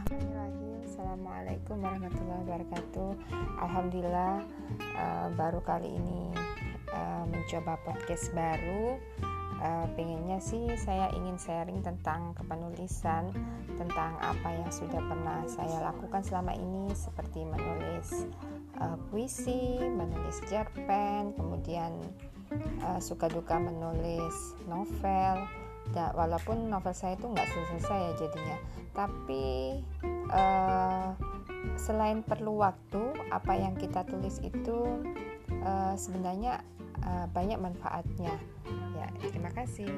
Assalamualaikum warahmatullahi wabarakatuh. Alhamdulillah uh, baru kali ini uh, mencoba podcast baru. Uh, pengennya sih saya ingin sharing tentang kepenulisan, tentang apa yang sudah pernah saya lakukan selama ini, seperti menulis uh, puisi, menulis cerpen, kemudian uh, suka duka menulis novel da, walaupun novel saya itu nggak selesai ya jadinya. Tapi uh, selain perlu waktu apa yang kita tulis itu uh, sebenarnya uh, banyak manfaatnya. Ya terima kasih